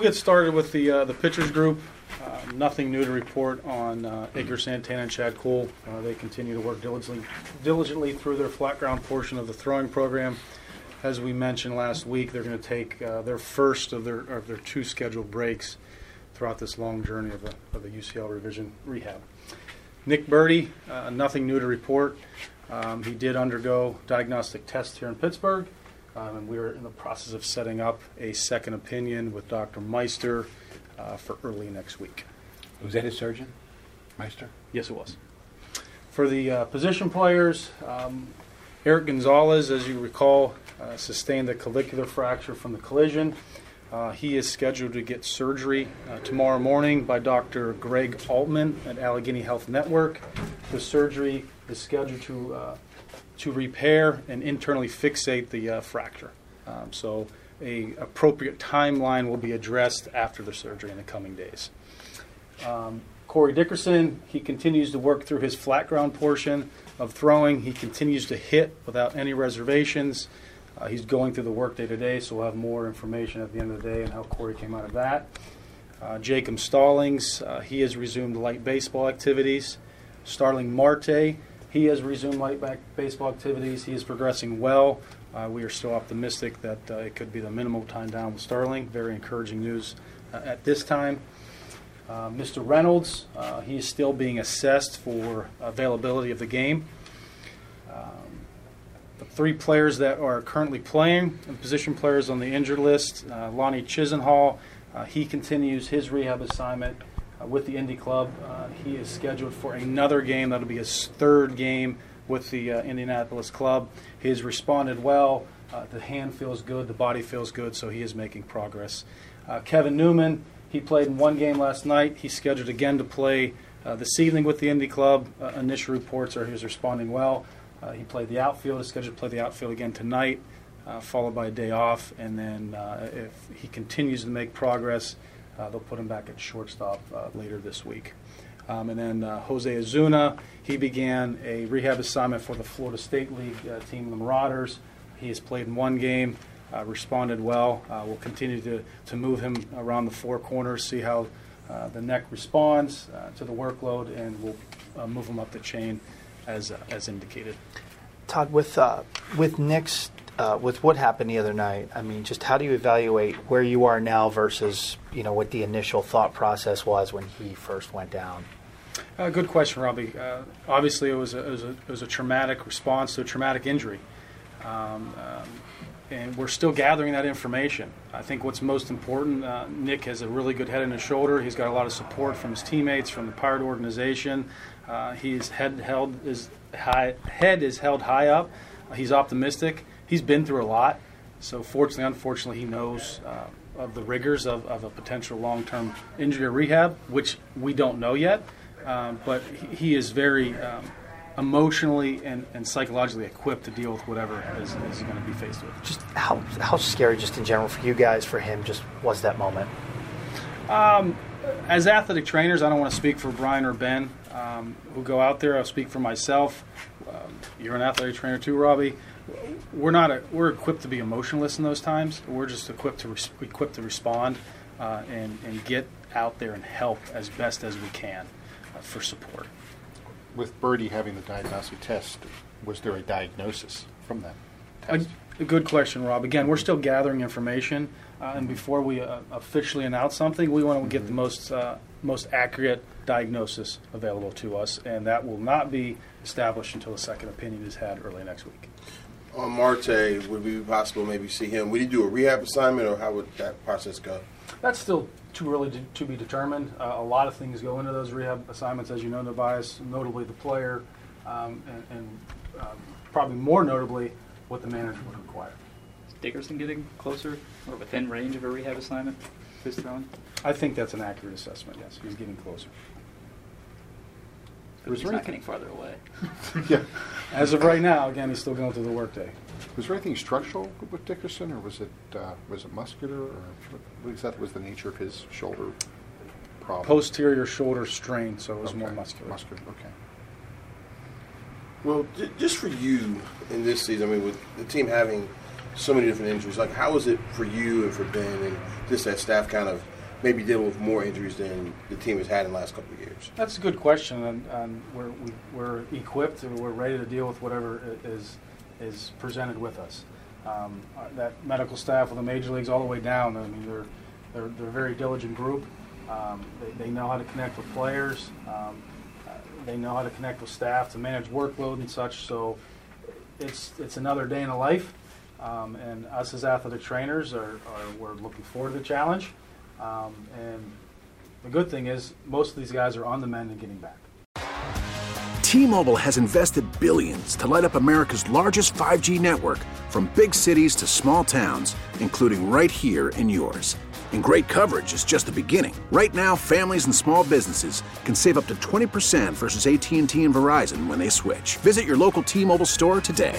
We'll get started with the uh, the pitchers group. Uh, nothing new to report on uh, Edgar Santana and Chad Kuhl. Uh, they continue to work diligently, diligently through their flat ground portion of the throwing program. As we mentioned last week, they're going to take uh, their first of their of their two scheduled breaks throughout this long journey of the, of the UCL revision rehab. Nick Burdi, uh, nothing new to report. Um, he did undergo diagnostic tests here in Pittsburgh, um, and we are in the process of setting up a second opinion with Dr. Meister uh, for early next week. Was that his surgeon, Meister? Yes, it was. For the uh, position players, um, Erik Gonzalez, as you recall, uh, sustained a clavicular fracture from the collision. Uh, he is scheduled to get surgery uh, tomorrow morning by Dr. Greg Altman at Allegheny Health Network. The surgery is scheduled to uh, to repair and internally fixate the uh, fracture. Um, so, a appropriate timeline will be addressed after the surgery in the coming days. Um, Corey Dickerson, he continues to work through his flat ground portion of throwing. He continues to hit without any reservations. Uh, he's going through the work workday today, so we'll have more information at the end of the day on how Corey came out of that. Uh, Jacob Stallings, uh, he has resumed light baseball activities. Starling Marte, he has resumed light back baseball activities. He is progressing well. Uh, we are still optimistic that uh, it could be the minimal time down with Starling. Very encouraging news uh, at this time. Uh, Mr. Reynolds, uh, he is still being assessed for availability of the game. Um, the three players that are currently playing, and position players on the injured list, uh, Lonnie Chisenhall, he continues his rehab assignment with the Indy Club. Uh, he is scheduled for another game. That'll be his third game with the uh, Indianapolis club. He has responded well. Uh, the hand feels good, the body feels good, so he is making progress. Uh, Kevin Newman, he played in one game last night. He's scheduled again to play uh, this evening with the Indy Club. Uh, initial reports are he's responding well. Uh, he played the outfield, is scheduled to play the outfield again tonight, uh, followed by a day off. And then uh, if he continues to make progress, uh, they'll put him back at shortstop uh, later this week. Um, and then uh, Jose Osuna, he began a rehab assignment for the Florida State League uh, team, the Marauders. He has played in one game, uh, responded well. Uh, we'll continue to, to move him around the four corners, see how uh, the neck responds uh, to the workload, and we'll uh, move him up the chain as, uh, as indicated. Todd, with uh, with Nick's uh, with what happened the other night, I mean, just how do you evaluate where you are now versus you know what the initial thought process was when he first went down? Uh, good question, Robbie. Uh, obviously, it was, a, it, was a, it was a traumatic response to a traumatic injury. Um, um, and we're still gathering that information. I think what's most important, uh, Nick has a really good head and his shoulder. He's got a lot of support from his teammates, from the Pirate organization. Uh, his head held is high, head is held high up. he's optimistic. He's been through a lot. So fortunately, unfortunately, he knows uh, of the rigors of, of a potential long-term injury or rehab, which we don't know yet. Um, but he, he is very um, emotionally and, and psychologically equipped to deal with whatever is, is going to be faced with. Just how how scary, just in general, for you guys, for him, just was that moment? Um, as athletic trainers, I don't want to speak for Brian or Ben um, who go out there. I'll speak for myself. Um, you're an athletic trainer too, Robbie. We're not a, we're equipped to be emotionless in those times. We're just equipped to res- equipped to respond uh, and and get out there and help as best as we can uh, for support. With Burdi having the diagnostic test, was there a diagnosis from that A, test? a good question, Rob. Again, we're still gathering information, uh, and before we uh, officially announce something, we want to get the most uh, most accurate diagnosis available to us, and that will not be established until a second opinion is had early next week. On Marte, would it be possible maybe see him? Would he do a rehab assignment, or how would that process go? That's still too early to, to be determined. Uh, a lot of things go into those rehab assignments, as you know, Tobias, notably the player, um, and, and um, probably more notably what the manager would require. Is Dickerson getting closer or within range of a rehab assignment? Fistelli? I think that's an accurate assessment, yes. He's getting closer. But Was he's not anything- getting farther away. Yeah. As of right now, again, he's still going through the workday. Was there anything structural with Dickerson, or was it uh, was it muscular, or what, what exactly was the nature of his shoulder problem? Posterior shoulder strain, so it was more muscular. Muscular. Okay. Well, j- just for you in this season, I mean, with the team having so many different injuries, like how was it for you and for Ben and just that staff kind of maybe dealing with more injuries than the team has had in the last couple of years? That's a good question, and, and we're, we, we're equipped and we're ready to deal with whatever is is presented with us. Um, uh, that medical staff with the major leagues all the way down, I mean, they're they're, they're a very diligent group. Um, they, they know how to connect with players. Um, uh, they know how to connect with staff to manage workload and such. So it's it's another day in the life, um, and us as athletic trainers are, are we're looking forward to the challenge. Um, and the good thing is most of these guys are on the mend and getting back. T-Mobile has invested billions to light up America's largest 5G network from big cities to small towns, including right here in yours. And great coverage is just the beginning. Right now, families and small businesses can save up to 20% versus AT&T and Verizon when they switch. Visit your local T-Mobile store today.